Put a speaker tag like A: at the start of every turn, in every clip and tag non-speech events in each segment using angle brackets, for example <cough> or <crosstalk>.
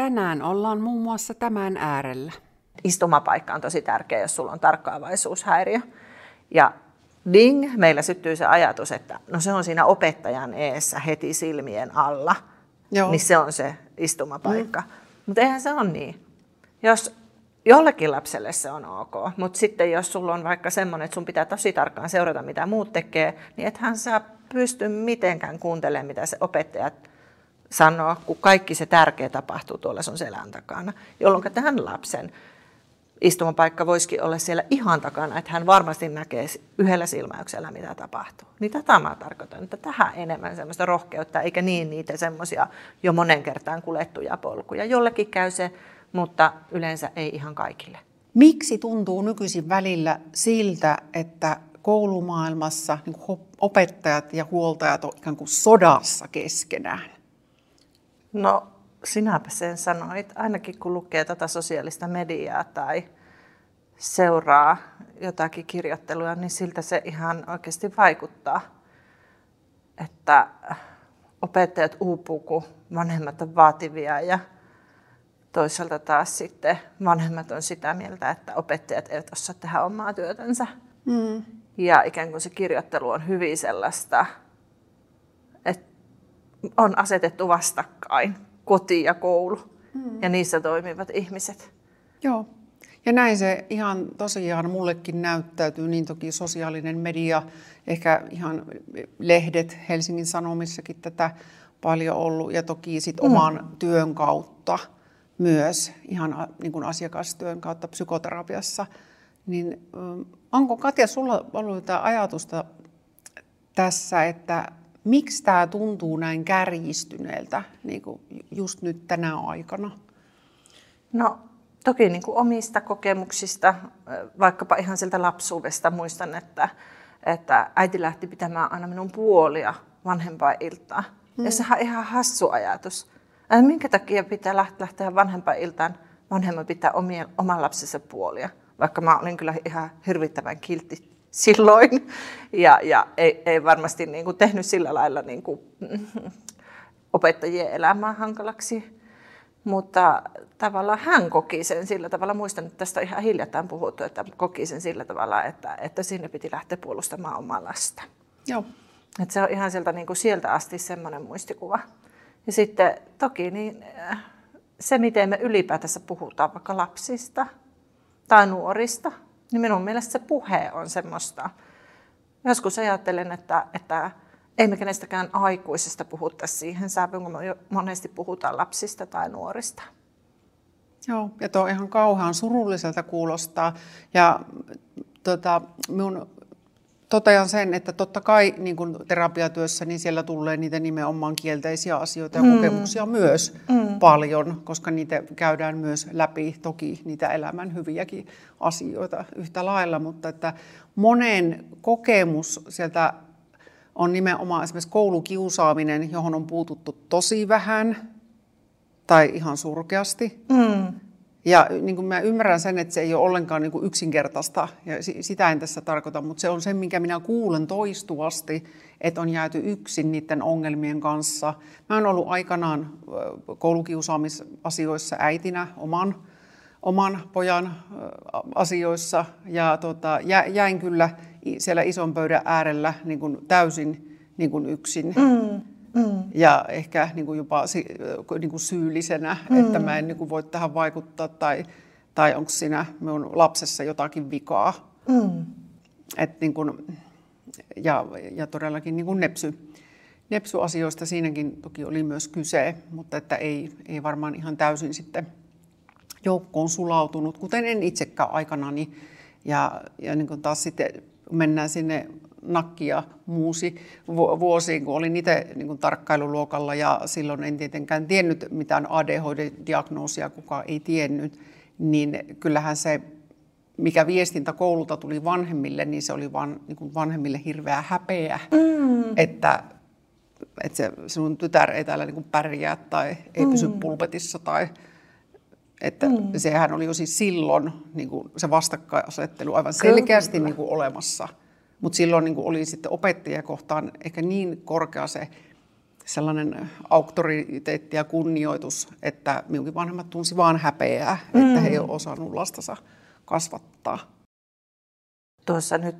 A: Tänään ollaan muun muassa tämän äärellä.
B: Istumapaikka on tosi tärkeä, jos sulla on tarkkaavaisuushäiriö. Ja ding, meillä syttyy se ajatus, että no se on siinä opettajan eessä heti silmien alla. Joo. Niin se on se istumapaikka. Mm. Mutta eihän se ole niin. Jos jollekin lapselle se on ok, mutta sitten jos sulla on vaikka semmoinen, että sun pitää tosi tarkkaan seurata, mitä muut tekee, niin ethän sä pysty mitenkään kuuntelemaan, mitä se opettaja sanoo, kun kaikki se tärkeä tapahtuu tuolla sun selän takana. Jolloin tähän lapsen istumapaikka voisikin olla siellä ihan takana, että hän varmasti näkee yhdellä silmäyksellä, mitä tapahtuu. Niin tätä mä tarkoitan, että tähän enemmän semmoista rohkeutta, eikä niin niitä semmoisia jo monen kertaan kuljettuja polkuja. Jollekin käy se, mutta yleensä ei ihan kaikille.
A: Miksi tuntuu nykyisin välillä siltä, että koulumaailmassa niin opettajat ja huoltajat ovat ikään kuin sodassa keskenään?
B: No sinäpä sen sanoit. Ainakin kun lukee tätä sosiaalista mediaa tai seuraa jotakin kirjoittelua, niin siltä se ihan oikeasti vaikuttaa. Että opettajat uupuu, kun vanhemmat on vaativia ja toisaalta taas sitten vanhemmat on sitä mieltä, että opettajat eivät osaa tehdä omaa työtänsä. Mm. Ja ikään kuin se kirjoittelu on hyvin sellaista, on asetettu vastakkain koti ja koulu mm. ja niissä toimivat ihmiset.
A: Joo. Ja näin se ihan tosiaan mullekin näyttäytyy, niin toki sosiaalinen media, ehkä ihan lehdet Helsingin Sanomissakin tätä paljon ollut ja toki sit mm. oman työn kautta myös ihan niin kuin asiakastyön kautta psykoterapiassa. Niin onko Katja, sulla ollut jotain ajatusta tässä, että miksi tämä tuntuu näin kärjistyneeltä niin kuin just nyt tänä aikana?
B: No toki niin kuin omista kokemuksista, vaikkapa ihan sieltä lapsuudesta muistan, että, että äiti lähti pitämään aina minun puolia vanhempaa iltaa. Mm. Ja sehän on ihan hassu ajatus. Ää, minkä takia pitää lähteä vanhempaan iltaan, vanhemman pitää omien, oman lapsensa puolia, vaikka mä olin kyllä ihan hirvittävän kiltti silloin ja, ja ei, ei varmasti niin kuin tehnyt sillä lailla niin kuin, opettajien elämää hankalaksi. Mutta tavallaan hän koki sen sillä tavalla, muistan, että tästä on ihan hiljattain puhuttu, että koki sen sillä tavalla, että, että sinne piti lähteä puolustamaan omaa lasta. Joo. Että se on ihan sieltä, niin kuin sieltä asti semmoinen muistikuva. Ja sitten toki niin, äh, se, miten me ylipäätänsä puhutaan vaikka lapsista tai nuorista, niin minun mielestä se puhe on semmoista. Joskus ajattelen, että, että ei me kenestäkään aikuisesta puhuttaisi siihen sävyyn, kun me monesti puhutaan lapsista tai nuorista.
A: Joo, ja tuo ihan kauhean surulliselta kuulostaa. Ja tota, minun totean sen, että totta kai niin kuin terapiatyössä niin siellä tulee niitä nimenomaan kielteisiä asioita ja mm. kokemuksia myös mm. paljon, koska niitä käydään myös läpi, toki niitä elämän hyviäkin asioita yhtä lailla, mutta että monen kokemus sieltä on nimenomaan esimerkiksi koulukiusaaminen, johon on puututtu tosi vähän tai ihan surkeasti. Mm. Ja niin kuin mä ymmärrän sen, että se ei ole ollenkaan niin kuin yksinkertaista, ja sitä en tässä tarkoita, mutta se on se, minkä minä kuulen toistuvasti, että on jääty yksin niiden ongelmien kanssa. Mä oon ollut aikanaan koulukiusaamisasioissa äitinä oman, oman pojan asioissa, ja tota, jäin kyllä siellä ison pöydän äärellä niin kuin täysin niin kuin yksin. Mm. Mm. Ja ehkä niin kuin jopa niin kuin syyllisenä, mm. että mä en niin kuin voi tähän vaikuttaa tai, tai onko siinä minun lapsessa jotakin vikaa. Mm. Et niin kuin, ja, ja todellakin niin kuin nepsy, nepsy-asioista siinäkin toki oli myös kyse, mutta että ei, ei varmaan ihan täysin sitten joukkoon sulautunut, kuten en itsekään aikanani. Ja, ja niin kuin taas sitten mennään sinne nakkia muusi vuosiin, kun olin itse niin tarkkailuluokalla ja silloin en tietenkään tiennyt mitään ADHD-diagnoosia, kuka ei tiennyt, niin kyllähän se, mikä viestintä koululta tuli vanhemmille, niin se oli van, niin vanhemmille hirveä häpeä, mm. että, että se, sinun tytär ei täällä niin pärjää tai ei mm. pysy pulpetissa tai että mm. sehän oli jo siis silloin niin kuin se vastakkainasettelu aivan selkeästi niin kuin olemassa. Mutta silloin niin oli sitten opettajia kohtaan ehkä niin korkea se sellainen auktoriteetti ja kunnioitus, että minunkin vanhemmat tunsi vaan häpeää, mm. että he ei ole osannut lastansa kasvattaa.
B: Tuossa nyt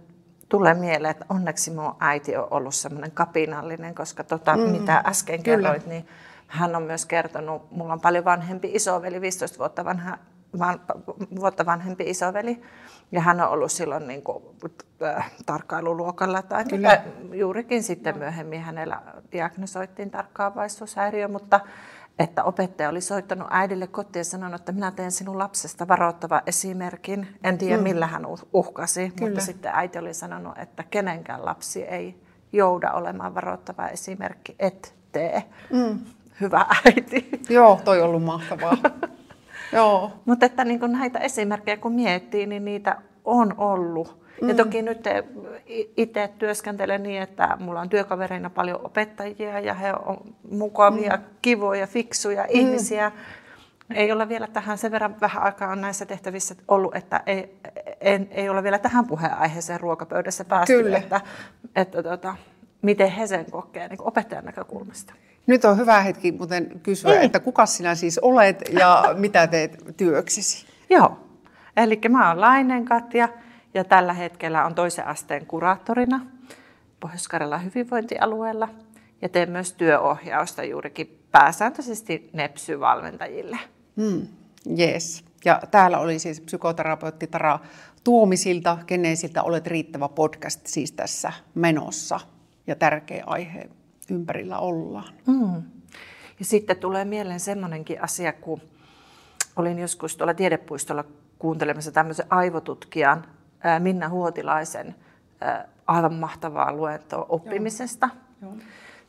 B: tulee mieleen, että onneksi minun äiti on ollut semmoinen kapinallinen, koska tota, mm. mitä äsken Kyllä. kerroit, niin hän on myös kertonut, mulla on paljon vanhempi isoveli, 15 vuotta, vanha, van, vuotta vanhempi isoveli, ja hän on ollut silloin niin kuin, äh, tarkkailuluokalla tai Kyllä. juurikin sitten myöhemmin hänellä diagnosoittiin tarkkaavaisuushäiriö, mutta että opettaja oli soittanut äidille kotiin ja sanonut, että minä teen sinun lapsesta varoittava esimerkin. En tiedä mm. millä hän uhkasi, Kyllä. mutta sitten äiti oli sanonut, että kenenkään lapsi ei jouda olemaan varoittava esimerkki, et tee. Mm. Hyvä äiti.
A: Joo, toi on ollut mahtavaa. <laughs> Joo.
B: Mutta että niin näitä esimerkkejä kun miettii, niin niitä on ollut. Mm. Ja toki nyt itse työskentelen niin, että mulla on työkavereina paljon opettajia ja he on mukavia, mm. kivoja, fiksuja mm. ihmisiä. Ei ole vielä tähän, sen verran vähän aikaa on näissä tehtävissä ollut, että ei, en, ei ole vielä tähän puheenaiheeseen ruokapöydässä päästy, Kyllä. että, että tota, miten he sen kokee niin opettajan näkökulmasta.
A: Nyt on hyvä hetki muuten kysyä, mm. että kuka sinä siis olet ja <laughs> mitä teet työksesi?
B: Joo, eli mä oon Lainen Katja ja tällä hetkellä on toisen asteen kuraattorina pohjois hyvinvointialueella ja teen myös työohjausta juurikin pääsääntöisesti NEPSY-valmentajille.
A: Hmm. Yes. Ja täällä oli siis psykoterapeutti Tara Tuomisilta, Geneesiltä olet riittävä podcast siis tässä menossa. Ja tärkeä aihe ympärillä ollaan. Hmm.
B: Ja sitten tulee mieleen semmoinenkin asia, kun olin joskus tuolla tiedepuistolla kuuntelemassa tämmöisen aivotutkijan Minna Huotilaisen aivan mahtavaa luentoa oppimisesta. Joo. Joo.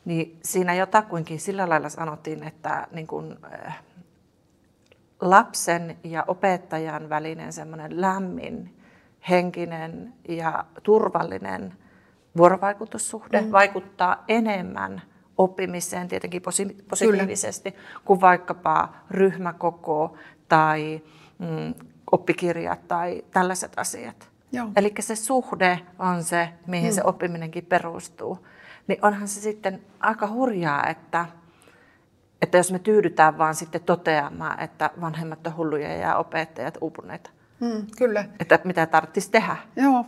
B: Niin siinä jotakuinkin sillä lailla sanottiin, että niin kun, lapsen ja opettajan välinen semmoinen lämmin, henkinen ja turvallinen vuorovaikutussuhde mm. vaikuttaa enemmän oppimiseen tietenkin positiivisesti Kyllä. kuin vaikkapa ryhmäkoko tai mm, oppikirjat tai tällaiset asiat. Eli se suhde on se, mihin hmm. se oppiminenkin perustuu. Niin onhan se sitten aika hurjaa, että, että jos me tyydytään vaan sitten toteamaan, että vanhemmat on hulluja ja opettajat uupuneita.
A: Hmm, kyllä.
B: Että mitä tarvitsisi tehdä.
A: Joo.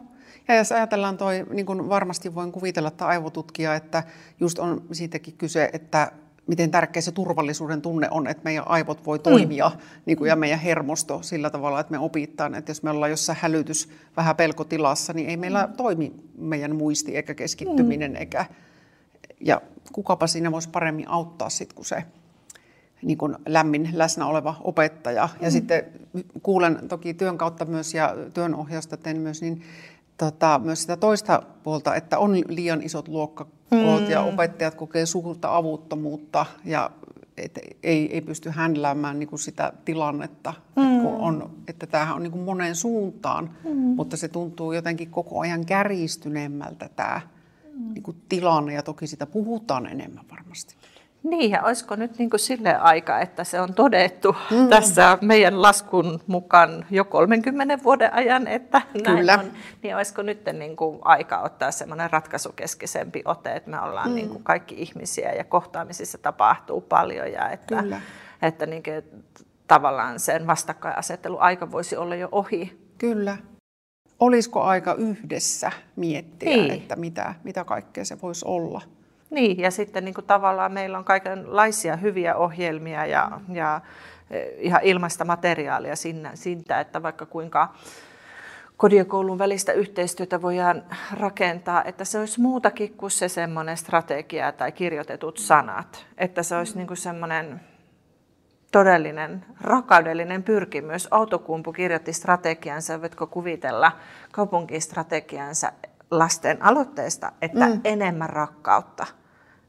A: Ja jos ajatellaan toi, niin kuin varmasti voin kuvitella, että aivotutkija, että just on siitäkin kyse, että miten tärkeä se turvallisuuden tunne on, että meidän aivot voi toimia mm. niin kuin, ja meidän hermosto sillä tavalla, että me opitaan, että jos me ollaan jossain hälytys vähän pelkotilassa, niin ei meillä mm. toimi meidän muisti eikä keskittyminen. Mm. Eikä, ja kukapa siinä voisi paremmin auttaa sit, kuin se niin kuin lämmin läsnä oleva opettaja. Mm. Ja sitten kuulen toki työn kautta myös ja työnohjausta teen myös, niin tota, myös sitä toista puolta, että on liian isot luokkakoot mm. ja opettajat kokee suurta avuttomuutta ja et ei, ei pysty händläämään niin kuin sitä tilannetta, mm. että, kun on, että tämähän on niin kuin moneen suuntaan, mm. mutta se tuntuu jotenkin koko ajan kärjistyneemmältä tämä mm. niin kuin tilanne ja toki sitä puhutaan enemmän varmasti.
B: Niin, ja olisiko nyt niin kuin sille aika, että se on todettu mm. tässä meidän laskun mukaan jo 30 vuoden ajan, että Kyllä. näin on, niin olisiko nyt niin kuin aika ottaa semmoinen ratkaisukeskeisempi ote, että me ollaan mm. niin kuin kaikki ihmisiä ja kohtaamisissa tapahtuu paljon ja että, Kyllä. että niin kuin, tavallaan sen vastakkainasettelu aika voisi olla jo ohi.
A: Kyllä. Olisiko aika yhdessä miettiä, niin. että mitä, mitä kaikkea se voisi olla?
B: Niin, ja sitten niin kuin tavallaan meillä on kaikenlaisia hyviä ohjelmia ja, ja e, ihan ilmaista materiaalia sinne, siitä, että vaikka kuinka kodin ja koulun välistä yhteistyötä voidaan rakentaa, että se olisi muutakin kuin se semmoinen strategia tai kirjoitetut sanat. Että se olisi niin kuin semmoinen todellinen rakaudellinen pyrkimys. Autokumpu kirjoitti strategiansa, voitko kuvitella kaupunkistrategiansa lasten aloitteesta, että mm. enemmän rakkautta.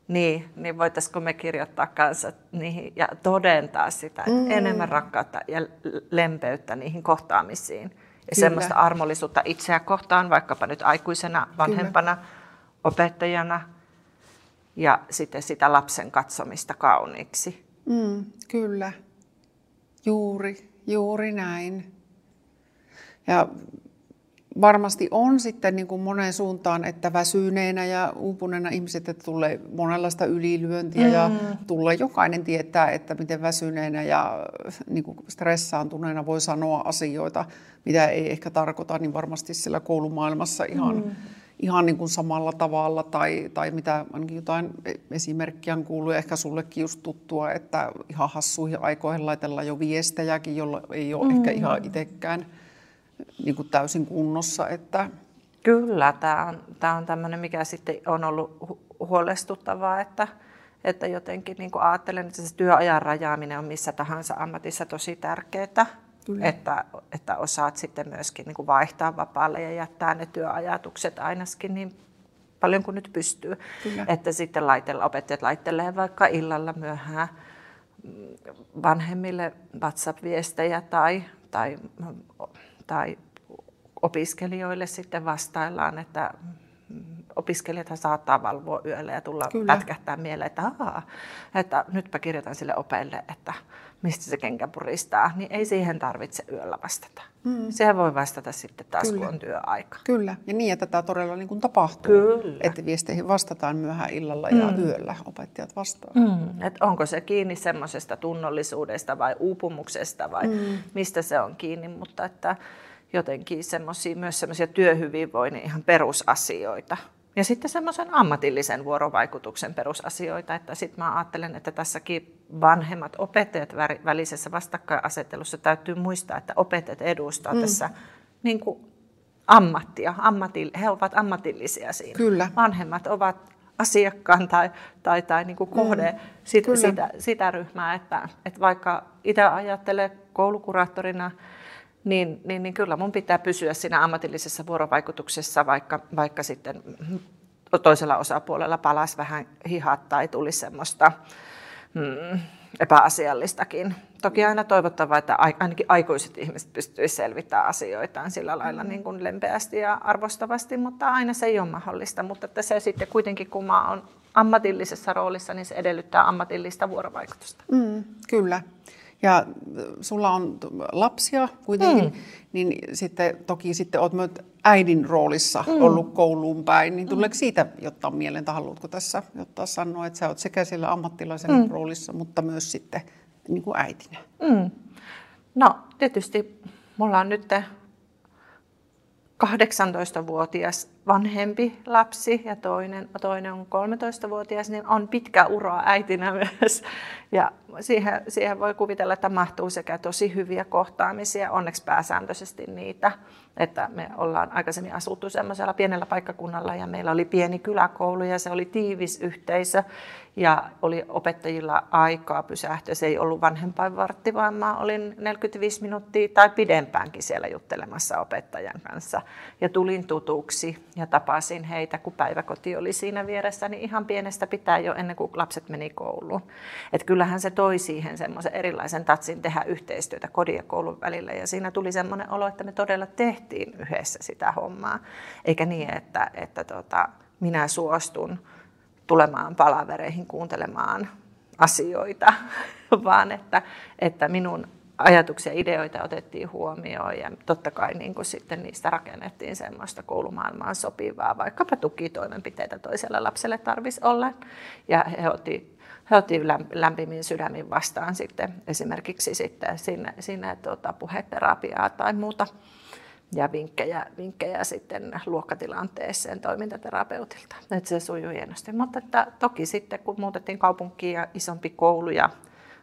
B: Niin, niin voitaisiko me kirjoittaa kanssa niihin ja todentaa sitä, että mm. enemmän rakkautta ja lempeyttä niihin kohtaamisiin. Ja Kyllä. semmoista armollisuutta itseä kohtaan, vaikkapa nyt aikuisena, vanhempana, Kyllä. opettajana ja sitten sitä lapsen katsomista kauniiksi.
A: Mm, kyllä, juuri, juuri näin. Ja varmasti on sitten niin kuin moneen suuntaan, että väsyneenä ja uupuneena ihmiset, että tulee monenlaista ylilyöntiä mm. ja tulee jokainen tietää, että miten väsyneenä ja niin kuin stressaantuneena voi sanoa asioita, mitä ei ehkä tarkoita, niin varmasti siellä koulumaailmassa ihan, mm. ihan niin kuin samalla tavalla tai, tai mitä ainakin jotain esimerkkiä on kuullut ja ehkä sullekin just tuttua, että ihan hassuihin aikoihin laitellaan jo viestejäkin, jolla ei ole mm. ehkä ihan itsekään niin kuin täysin kunnossa. Että...
B: Kyllä, tämä on, tämä on tämmöinen, mikä sitten on ollut huolestuttavaa, että, että jotenkin niin kuin ajattelen, että se työajan rajaaminen on missä tahansa ammatissa tosi tärkeää. Että, että osaat sitten myöskin niin kuin vaihtaa vapaalle ja jättää ne työajatukset ainakin niin paljon kuin nyt pystyy. Kyllä. Että sitten laitella, opettajat laittelee vaikka illalla myöhään mm, vanhemmille WhatsApp-viestejä tai, tai tai opiskelijoille sitten vastaillaan, että opiskelijat saattaa valvoa yöllä ja tulla Kyllä. pätkähtää mieleen, että, Ahaa, että nytpä kirjoitan sille opelle, että mistä se kenkä puristaa, niin ei siihen tarvitse yöllä vastata. Mm. Sehän voi vastata sitten taas, Kyllä. kun on työaika.
A: Kyllä, ja niin, että tämä todella niin kuin tapahtuu. Kyllä. Että viesteihin vastataan myöhään illalla ja mm. yöllä opettajat vastaavat.
B: Mm. Et onko se kiinni semmoisesta tunnollisuudesta vai uupumuksesta vai mm. mistä se on kiinni, mutta että jotenkin semmoisia, myös semmoisia työhyvinvoinnin ihan perusasioita. Ja sitten semmoisen ammatillisen vuorovaikutuksen perusasioita, että sitten mä ajattelen, että tässäkin vanhemmat opettajat välisessä vastakkainasettelussa täytyy muistaa, että opettajat edustaa mm. tässä niin kuin ammattia, ammatil, he ovat ammatillisia siinä.
A: Kyllä.
B: Vanhemmat ovat asiakkaan tai, tai, tai niin kuin kohde mm, sit, sitä, sitä ryhmää, että, että vaikka itse ajattelee koulukuraattorina, niin, niin, niin kyllä mun pitää pysyä siinä ammatillisessa vuorovaikutuksessa, vaikka, vaikka sitten toisella osapuolella palas vähän hihat tai tuli semmoista mm, epäasiallistakin. Toki aina toivottavaa, että ainakin aikuiset ihmiset pystyisivät selvittämään asioitaan sillä lailla niin kuin lempeästi ja arvostavasti, mutta aina se ei ole mahdollista. Mutta että se sitten kuitenkin, kun mä olen ammatillisessa roolissa, niin se edellyttää ammatillista vuorovaikutusta.
A: Mm, kyllä. Ja sulla on lapsia kuitenkin, mm. niin sitten toki sitten olet myös äidin roolissa mm. ollut kouluun päin, niin tuleeko siitä jotta mieleen, tai haluatko tässä jotta sanoa, että sä olet sekä siellä ammattilaisen mm. roolissa, mutta myös sitten niin kuin äitinä? Mm.
B: No tietysti mulla on nyt 18-vuotias vanhempi lapsi ja toinen, toinen on 13-vuotias, niin on pitkä ura äitinä myös. Ja siihen, siihen voi kuvitella, että mahtuu sekä tosi hyviä kohtaamisia, onneksi pääsääntöisesti niitä, että me ollaan aikaisemmin asuttu semmoisella pienellä paikkakunnalla ja meillä oli pieni kyläkoulu ja se oli tiivis yhteisö ja oli opettajilla aikaa pysähtyä. Se ei ollut vanhempainvartti, vaan mä olin 45 minuuttia tai pidempäänkin siellä juttelemassa opettajan kanssa ja tulin tutuksi ja tapasin heitä, kun päiväkoti oli siinä vieressä, niin ihan pienestä pitää jo ennen kuin lapset meni kouluun. Et kyllähän se toi siihen semmoisen erilaisen tatsin tehdä yhteistyötä kodin ja koulun välillä ja siinä tuli semmoinen olo, että me todella tehtiin yhdessä sitä hommaa, eikä niin, että, että tota, minä suostun tulemaan palavereihin kuuntelemaan asioita, <laughs> vaan että, että minun ajatuksia ja ideoita otettiin huomioon. Ja totta kai niin kuin sitten niistä rakennettiin semmoista koulumaailmaan sopivaa, vaikkapa tukitoimenpiteitä toiselle lapselle tarvisi olla. Ja he otti, he otti lämpimin sydämin vastaan sitten esimerkiksi sitten sinne, sinne tuota, puheterapiaa tai muuta ja vinkkejä, vinkkejä sitten luokkatilanteeseen toimintaterapeutilta. Että se sujuu hienosti. Mutta että toki sitten kun muutettiin kaupunkiin ja isompi koulu ja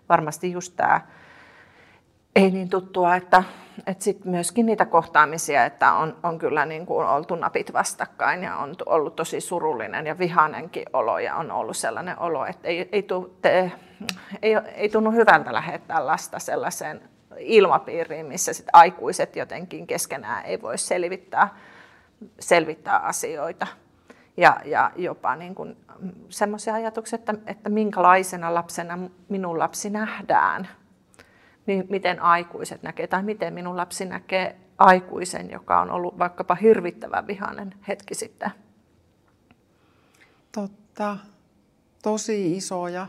B: varmasti just tämä ei niin tuttua, että, että sitten myöskin niitä kohtaamisia, että on, on kyllä niin kuin oltu napit vastakkain ja on ollut tosi surullinen ja vihanenkin olo ja on ollut sellainen olo, että ei, ei, tu, te, ei, ei tunnu hyvältä lähettää lasta sellaiseen ilmapiiriin, missä sit aikuiset jotenkin keskenään ei voi selvittää, selvittää asioita. Ja, ja jopa niin kuin semmoisia ajatuksia, että, että minkälaisena lapsena minun lapsi nähdään – niin miten aikuiset näkee tai miten minun lapsi näkee aikuisen, joka on ollut vaikkapa hirvittävän vihainen hetki sitten.
A: Totta. Tosi isoja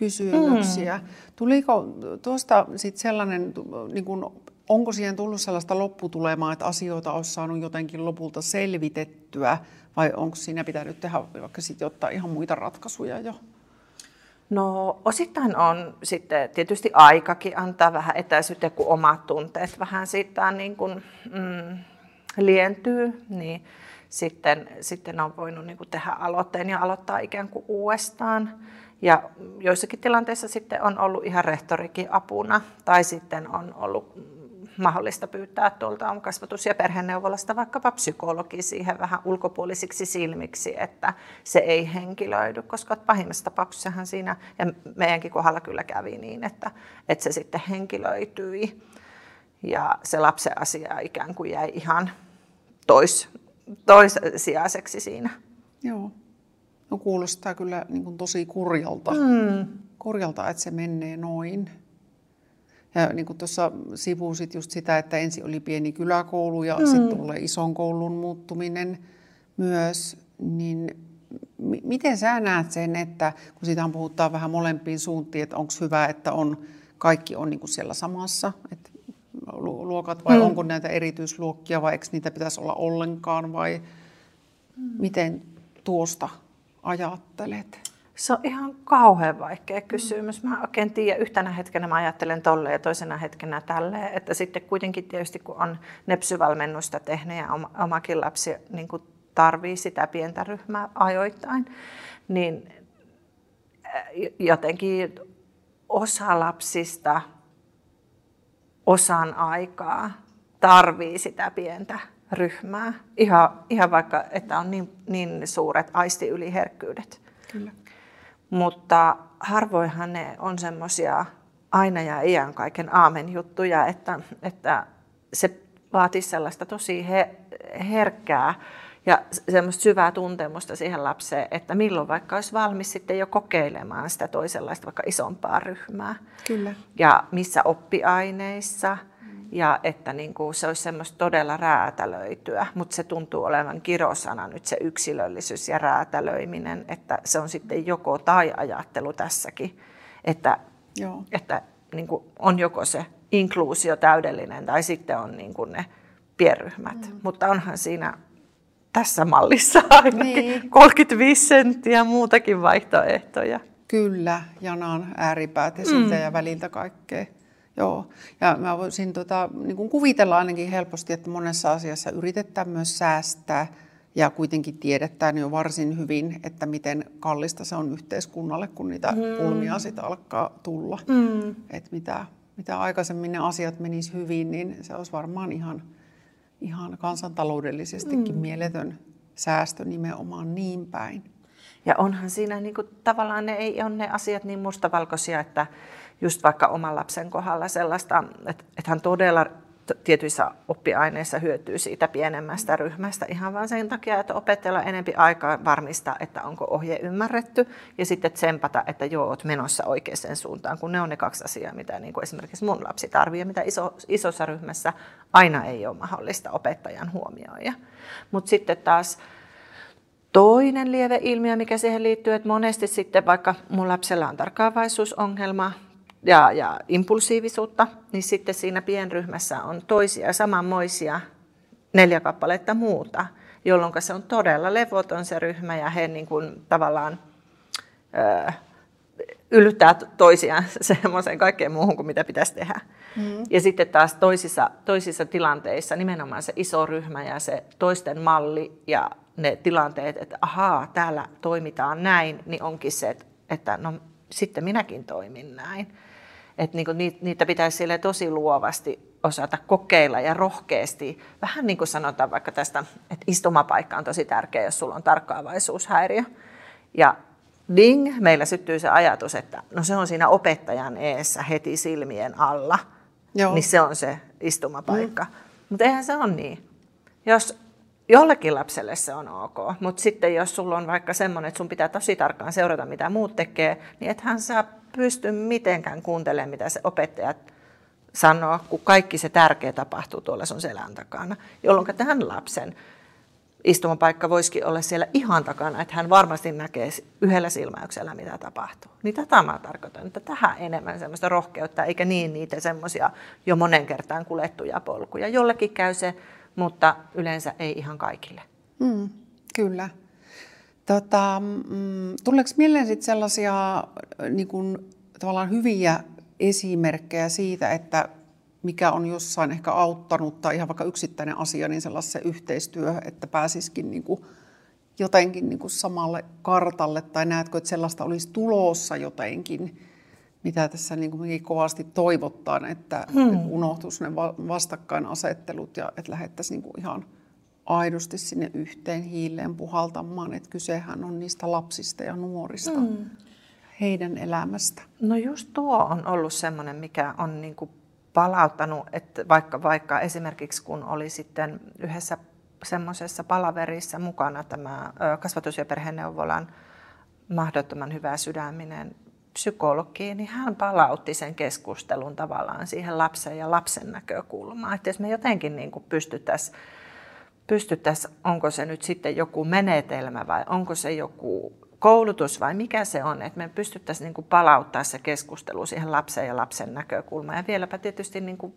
A: kysymyksiä. Mm. Tuliko tuosta sit sellainen niin kuin onko siihen tullut sellaista lopputulemaa, että asioita olisi saanut jotenkin lopulta selvitettyä, vai onko siinä pitänyt tehdä vaikka sitten ottaa ihan muita ratkaisuja jo?
B: No osittain on sitten tietysti aikakin antaa vähän etäisyyttä, kun omat tunteet vähän siitä niin kuin, mm, lientyy, niin sitten, sitten on voinut niin kuin tehdä aloitteen ja aloittaa ikään kuin uudestaan. Ja joissakin tilanteissa sitten on ollut ihan rehtorikin apuna tai sitten on ollut mahdollista pyytää tuolta kasvatus- ja perheneuvolasta vaikkapa psykologi siihen vähän ulkopuolisiksi silmiksi, että se ei henkilöidy, koska pahimmassa tapauksessahan siinä, ja meidänkin kohdalla kyllä kävi niin, että, että se sitten henkilöityi ja se lapsen asia ikään kuin jäi ihan tois, toissijaiseksi siinä.
A: Joo. No kuulostaa kyllä niin kuin tosi kurjalta. Mm. Kurjalta, että se menee noin. Ja niin kuin tuossa sivusit just sitä, että ensin oli pieni kyläkoulu ja mm. sitten tulee ison koulun muuttuminen myös, niin m- miten sä näet sen, että kun siitä puhutaan vähän molempiin suuntiin, että onko hyvä, että on, kaikki on niin kuin siellä samassa, että luokat vai mm. onko näitä erityisluokkia vai eikö niitä pitäisi olla ollenkaan vai mm. miten tuosta ajattelet?
B: Se on ihan kauhean vaikea kysymys. Mä oikein tiedä, yhtenä hetkenä mä ajattelen tolle ja toisena hetkenä tälleen, että sitten kuitenkin tietysti kun on nepsyvalmennusta tehnyt ja omakin lapsi niin tarvii sitä pientä ryhmää ajoittain, niin jotenkin osa lapsista osan aikaa tarvii sitä pientä ryhmää. Ihan, ihan vaikka, että on niin, niin suuret aistiyliherkkyydet. Kyllä. Mutta harvoinhan ne on semmoisia aina ja iän kaiken aamen juttuja, että, että se vaatii sellaista tosi he, herkkää ja semmoista syvää tuntemusta siihen lapseen, että milloin vaikka olisi valmis sitten jo kokeilemaan sitä toisenlaista vaikka isompaa ryhmää.
A: Kyllä.
B: Ja missä oppiaineissa – ja että niin kuin se olisi semmoista todella räätälöityä, mutta se tuntuu olevan kirosana nyt se yksilöllisyys ja räätälöiminen, että se on sitten joko tai ajattelu tässäkin, että, Joo. että niin kuin on joko se inkluusio täydellinen tai sitten on niin kuin ne pienryhmät, mm. mutta onhan siinä tässä mallissa <laughs> ainakin niin. 35 senttiä muutakin vaihtoehtoja.
A: Kyllä, janan ääripäät ja mm. ja väliltä kaikkea. Joo, ja mä voisin tota, niin kuin kuvitella ainakin helposti, että monessa asiassa yritetään myös säästää ja kuitenkin tiedetään jo varsin hyvin, että miten kallista se on yhteiskunnalle, kun niitä mm. pulmia sitten alkaa tulla. Mm. Että mitä, mitä aikaisemmin ne asiat menis hyvin, niin se olisi varmaan ihan, ihan kansantaloudellisestikin mm. mieletön säästö nimenomaan niin päin.
B: Ja onhan siinä niin kuin, tavallaan ne ei ole ne asiat niin mustavalkoisia, että just vaikka oman lapsen kohdalla sellaista, että, että hän todella tietyissä oppiaineissa hyötyy siitä pienemmästä ryhmästä ihan vain sen takia, että opettajalla enempi aikaa varmistaa, että onko ohje ymmärretty ja sitten tsempata, että joo, olet menossa oikeaan suuntaan, kun ne on ne kaksi asiaa, mitä niin kuin esimerkiksi mun lapsi tarvitsee mitä iso, isossa ryhmässä aina ei ole mahdollista opettajan huomioida. Mutta sitten taas toinen lieve ilmiö, mikä siihen liittyy, että monesti sitten vaikka mun lapsella on tarkkaavaisuusongelma, ja, ja impulsiivisuutta, niin sitten siinä pienryhmässä on toisia samanmoisia neljä kappaletta muuta, jolloin se on todella levoton se ryhmä ja he niin kuin tavallaan ö, yllyttää toisiaan <laughs> semmoiseen kaikkeen muuhun kuin mitä pitäisi tehdä. Mm. Ja sitten taas toisissa, toisissa tilanteissa nimenomaan se iso ryhmä ja se toisten malli ja ne tilanteet, että ahaa, täällä toimitaan näin, niin onkin se, että, että no sitten minäkin toimin näin. Että niinku niitä pitäisi sille tosi luovasti osata kokeilla ja rohkeasti. Vähän niin kuin sanotaan vaikka tästä, että istumapaikka on tosi tärkeä, jos sulla on tarkkaavaisuushäiriö. Ja ding, meillä syttyy se ajatus, että no se on siinä opettajan eessä heti silmien alla. Joo. Niin se on se istumapaikka. Mm. Mutta eihän se ole niin. Jos jollekin lapselle se on ok, mutta sitten jos sulla on vaikka semmoinen, että sun pitää tosi tarkkaan seurata, mitä muut tekee, niin ethän sä pysty mitenkään kuuntelemaan, mitä se opettaja sanoo, kun kaikki se tärkeä tapahtuu tuolla sun selän takana. Jolloin tämän lapsen istumapaikka voisikin olla siellä ihan takana, että hän varmasti näkee yhdellä silmäyksellä, mitä tapahtuu. Niin tätä mä tarkoitan, että tähän enemmän semmoista rohkeutta, eikä niin niitä semmoisia jo monen kertaan kuljettuja polkuja. Jollekin käy se, mutta yleensä ei ihan kaikille.
A: Mm, kyllä. Tota, mm, tuleeko mieleen sit sellaisia niin kun, tavallaan hyviä esimerkkejä siitä, että mikä on jossain ehkä auttanut tai ihan vaikka yksittäinen asia, niin sellaisessa yhteistyöhön, että pääsisikin niin kuin jotenkin niin kuin samalle kartalle, tai näetkö, että sellaista olisi tulossa jotenkin, mitä tässä niin kuin kovasti toivottaan, että, hmm. unohtuisi ne vastakkainasettelut ja että lähdettäisiin niin kuin ihan aidosti sinne yhteen hiileen puhaltamaan, että kysehän on niistä lapsista ja nuorista, hmm. heidän elämästä.
B: No just tuo on ollut semmoinen, mikä on niin kuin palauttanut, että vaikka, vaikka esimerkiksi kun oli sitten yhdessä semmoisessa palaverissa mukana tämä kasvatus- ja perheneuvolan mahdottoman hyvä sydäminen psykologi, niin hän palautti sen keskustelun tavallaan siihen lapsen ja lapsen näkökulmaan. Että jos me jotenkin niin pystyttäisiin pystyttäisi, onko se nyt sitten joku menetelmä vai onko se joku koulutus vai mikä se on, että me pystyttäisiin niin palauttaa se keskustelu siihen lapsen ja lapsen näkökulmaan. Ja vieläpä tietysti niin, kuin,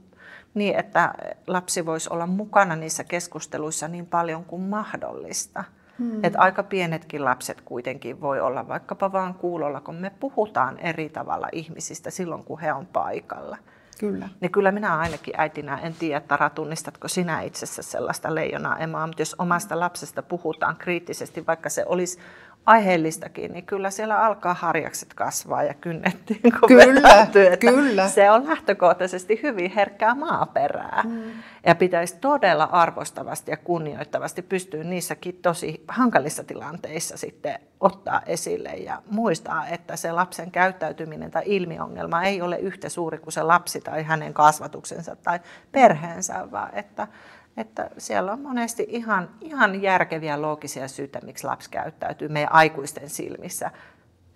B: niin, että lapsi voisi olla mukana niissä keskusteluissa niin paljon kuin mahdollista. Hmm. Että aika pienetkin lapset kuitenkin voi olla vaikkapa vaan kuulolla, kun me puhutaan eri tavalla ihmisistä silloin, kun he on paikalla.
A: Kyllä.
B: Niin kyllä minä ainakin äitinä en tiedä, Tara, tunnistatko sinä itsessä sellaista leijonaa emaa, mutta jos omasta lapsesta puhutaan kriittisesti, vaikka se olisi aiheellistakin, niin kyllä siellä alkaa harjakset kasvaa ja kynnet niin
A: kyllä, kyllä.
B: Se on lähtökohtaisesti hyvin herkkää maaperää. Mm. Ja pitäisi todella arvostavasti ja kunnioittavasti pystyä niissäkin tosi hankalissa tilanteissa sitten ottaa esille ja muistaa, että se lapsen käyttäytyminen tai ilmiongelma ei ole yhtä suuri kuin se lapsi tai hänen kasvatuksensa tai perheensä, vaan että että siellä on monesti ihan, ihan järkeviä loogisia syitä, miksi lapsi käyttäytyy meidän aikuisten silmissä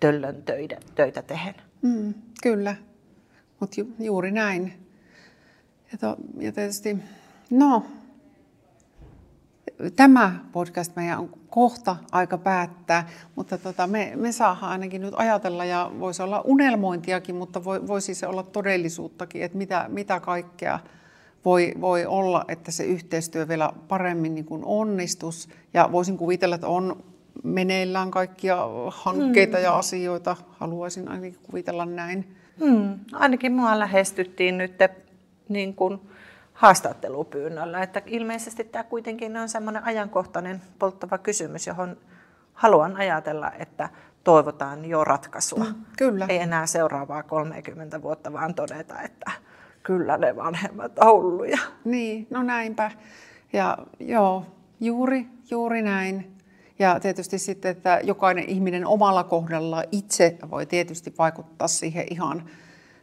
B: töllön töitä, töitä tehen.
A: Mm, kyllä, mutta ju, juuri näin. Ja, to, ja tietysti, no, tämä podcast meidän on kohta aika päättää, mutta tota, me, me saadaan ainakin nyt ajatella ja voisi olla unelmointiakin, mutta voi, voisi se olla todellisuuttakin, että mitä, mitä kaikkea voi, voi olla, että se yhteistyö vielä paremmin niin kuin onnistus. Ja voisin kuvitella, että on meneillään kaikkia hankkeita hmm. ja asioita. Haluaisin ainakin kuvitella näin.
B: Hmm. Ainakin mua lähestyttiin nyt niin kuin haastattelupyynnöllä. Että ilmeisesti tämä kuitenkin on semmoinen ajankohtainen polttava kysymys, johon haluan ajatella, että toivotaan jo ratkaisua. Mm,
A: kyllä.
B: Ei enää seuraavaa 30 vuotta, vaan todeta, että kyllä ne vanhemmat hulluja.
A: Niin, no näinpä. Ja joo, juuri, juuri näin. Ja tietysti sitten, että jokainen ihminen omalla kohdalla itse voi tietysti vaikuttaa siihen ihan,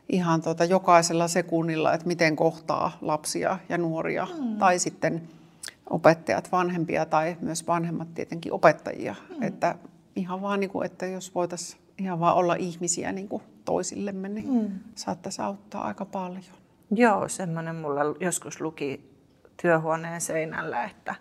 A: ihan tuota jokaisella sekunnilla, että miten kohtaa lapsia ja nuoria. Mm. Tai sitten opettajat vanhempia tai myös vanhemmat tietenkin opettajia. Mm. Että ihan vaan, niin kuin, että jos voitaisiin ihan vaan olla ihmisiä niin kuin toisillemme, niin mm. saattaisi auttaa aika paljon.
B: Joo, semmoinen mulla joskus luki työhuoneen seinällä, että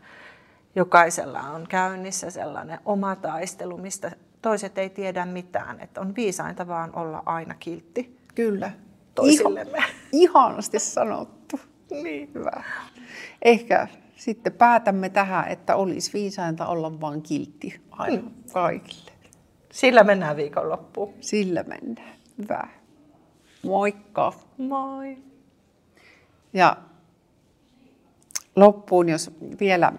B: jokaisella on käynnissä sellainen oma taistelu, mistä toiset ei tiedä mitään. Että on viisainta vaan olla aina kiltti.
A: Kyllä.
B: Toisillemme. Iho,
A: ihanasti sanottu.
B: niin. Hyvä.
A: Ehkä sitten päätämme tähän, että olisi viisainta olla vain kiltti aina hmm. kaikille.
B: Sillä mennään viikonloppuun.
A: Sillä mennään. Hyvä. Moikka.
B: Moi.
A: Ja loppuun, jos vielä,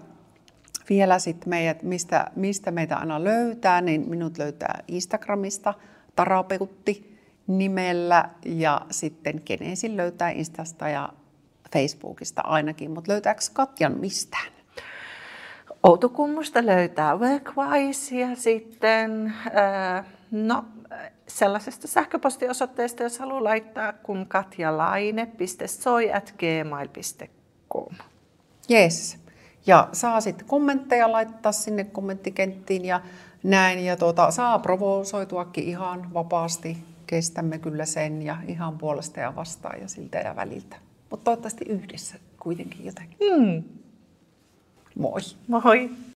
A: vielä sit meidät, mistä, mistä meitä aina löytää, niin minut löytää Instagramista tarapeutti nimellä ja sitten Genesin löytää Instasta ja Facebookista ainakin, mutta löytääkö Katjan mistään?
B: Outokummusta löytää Workwise ja sitten, äh, no sellaisesta sähköpostiosoitteesta, jos haluaa laittaa, kun katjalaine.soi.gmail.com.
A: Yes. Ja saa sitten kommentteja laittaa sinne kommenttikenttiin ja näin. Ja tuota, saa provosoituakin ihan vapaasti. Kestämme kyllä sen ja ihan puolesta ja vastaan ja siltä ja väliltä. Mutta toivottavasti yhdessä kuitenkin jotenkin.
B: Mm.
A: Moi.
B: Moi.